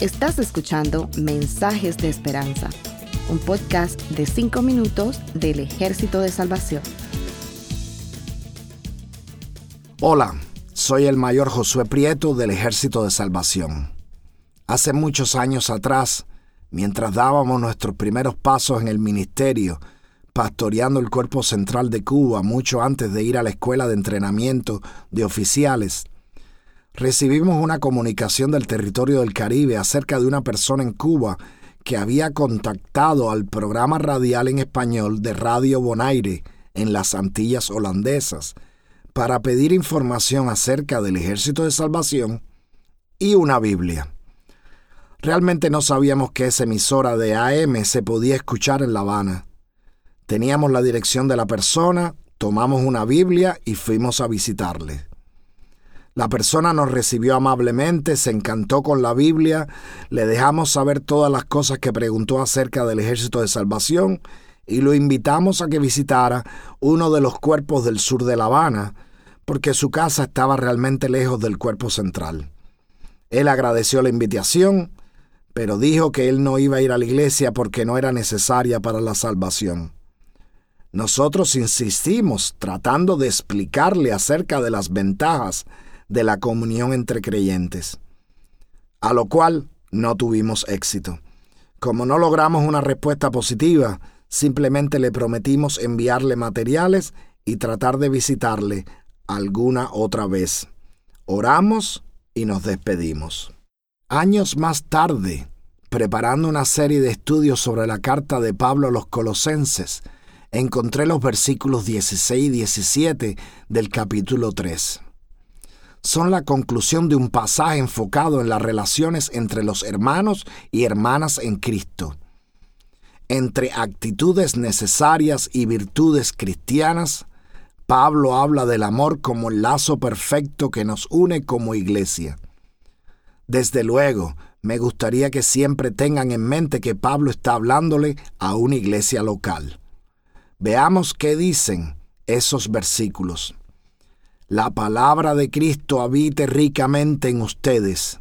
Estás escuchando Mensajes de Esperanza, un podcast de 5 minutos del Ejército de Salvación. Hola, soy el mayor Josué Prieto del Ejército de Salvación. Hace muchos años atrás, mientras dábamos nuestros primeros pasos en el ministerio, pastoreando el cuerpo central de Cuba mucho antes de ir a la escuela de entrenamiento de oficiales, recibimos una comunicación del territorio del Caribe acerca de una persona en Cuba que había contactado al programa radial en español de Radio Bonaire en las Antillas holandesas para pedir información acerca del Ejército de Salvación y una Biblia. Realmente no sabíamos que esa emisora de AM se podía escuchar en La Habana. Teníamos la dirección de la persona, tomamos una Biblia y fuimos a visitarle. La persona nos recibió amablemente, se encantó con la Biblia, le dejamos saber todas las cosas que preguntó acerca del ejército de salvación y lo invitamos a que visitara uno de los cuerpos del sur de La Habana, porque su casa estaba realmente lejos del cuerpo central. Él agradeció la invitación, pero dijo que él no iba a ir a la iglesia porque no era necesaria para la salvación. Nosotros insistimos tratando de explicarle acerca de las ventajas de la comunión entre creyentes, a lo cual no tuvimos éxito. Como no logramos una respuesta positiva, simplemente le prometimos enviarle materiales y tratar de visitarle alguna otra vez. Oramos y nos despedimos. Años más tarde, preparando una serie de estudios sobre la carta de Pablo a los colosenses, encontré los versículos 16 y 17 del capítulo 3. Son la conclusión de un pasaje enfocado en las relaciones entre los hermanos y hermanas en Cristo. Entre actitudes necesarias y virtudes cristianas, Pablo habla del amor como el lazo perfecto que nos une como iglesia. Desde luego, me gustaría que siempre tengan en mente que Pablo está hablándole a una iglesia local. Veamos qué dicen esos versículos. La palabra de Cristo habite ricamente en ustedes.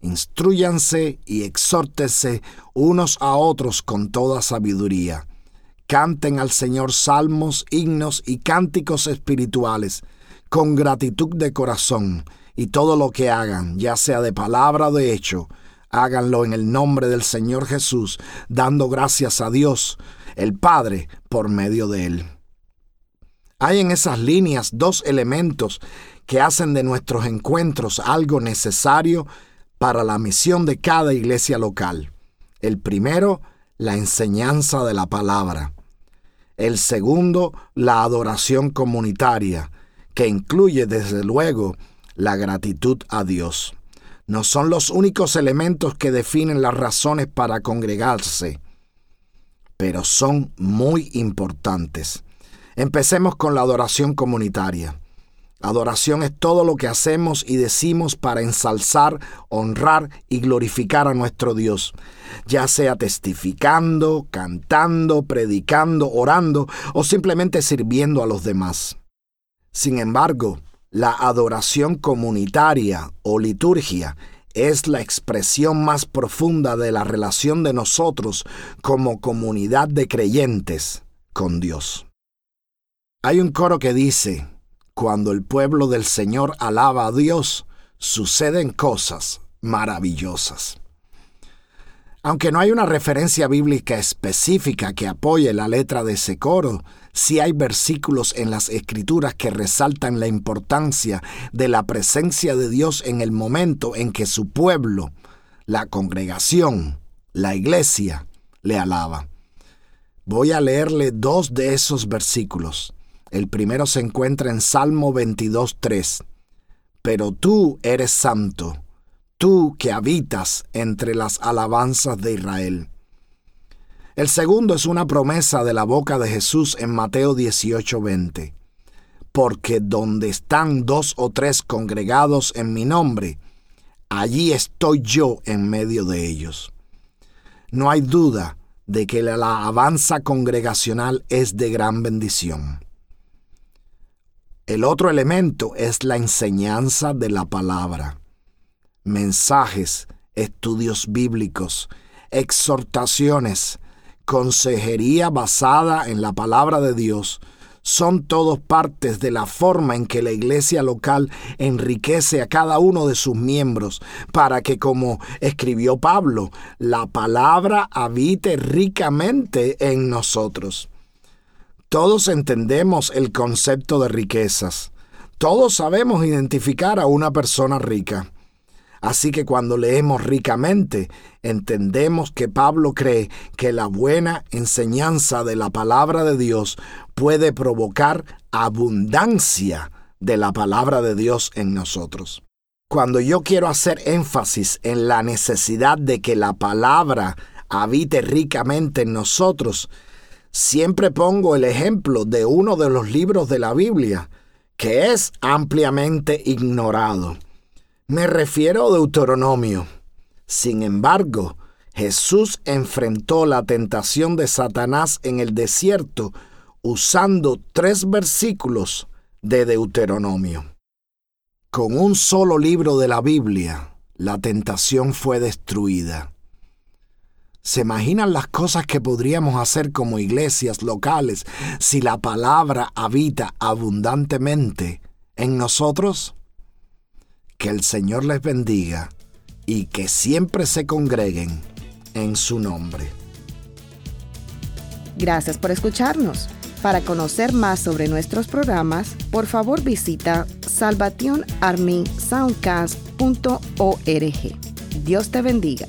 Instruyanse y exhórtense unos a otros con toda sabiduría. Canten al Señor salmos, himnos y cánticos espirituales, con gratitud de corazón, y todo lo que hagan, ya sea de palabra o de hecho, háganlo en el nombre del Señor Jesús, dando gracias a Dios, el Padre, por medio de Él. Hay en esas líneas dos elementos que hacen de nuestros encuentros algo necesario para la misión de cada iglesia local. El primero, la enseñanza de la palabra. El segundo, la adoración comunitaria, que incluye desde luego la gratitud a Dios. No son los únicos elementos que definen las razones para congregarse pero son muy importantes. Empecemos con la adoración comunitaria. Adoración es todo lo que hacemos y decimos para ensalzar, honrar y glorificar a nuestro Dios, ya sea testificando, cantando, predicando, orando o simplemente sirviendo a los demás. Sin embargo, la adoración comunitaria o liturgia es la expresión más profunda de la relación de nosotros como comunidad de creyentes con Dios. Hay un coro que dice, cuando el pueblo del Señor alaba a Dios, suceden cosas maravillosas. Aunque no hay una referencia bíblica específica que apoye la letra de ese coro, sí hay versículos en las escrituras que resaltan la importancia de la presencia de Dios en el momento en que su pueblo, la congregación, la iglesia, le alaba. Voy a leerle dos de esos versículos. El primero se encuentra en Salmo 22.3. Pero tú eres santo tú que habitas entre las alabanzas de Israel. El segundo es una promesa de la boca de Jesús en Mateo 18:20. Porque donde están dos o tres congregados en mi nombre, allí estoy yo en medio de ellos. No hay duda de que la alabanza congregacional es de gran bendición. El otro elemento es la enseñanza de la palabra. mensajes, estudios bíblicos, exhortaciones, consejería basada en la palabra de Dios, son todos partes de la forma en que la iglesia local enriquece a cada uno de sus miembros para que, como escribió Pablo, la palabra habite ricamente en nosotros. Todos entendemos el concepto de riquezas. Todos sabemos identificar a una persona rica. Así que cuando leemos ricamente, entendemos que Pablo cree que la buena enseñanza de la palabra de Dios puede provocar abundancia de la palabra de Dios en nosotros. Cuando yo quiero hacer énfasis en la necesidad de que la palabra habite ricamente en nosotros, siempre pongo el ejemplo de uno de los libros de la Biblia, que es ampliamente ignorado. Me refiero a Deuteronomio. Sin embargo, Jesús enfrentó la tentación de Satanás en el desierto usando tres versículos de Deuteronomio. Con un solo libro de la Biblia, la tentación fue destruida. ¿Se imaginan las cosas que podríamos hacer como iglesias locales si la palabra habita abundantemente en nosotros? Que el Señor les bendiga y que siempre se congreguen en su nombre. Gracias por escucharnos. Para conocer más sobre nuestros programas, por favor visita salvationarmysoundcast.org. Dios te bendiga.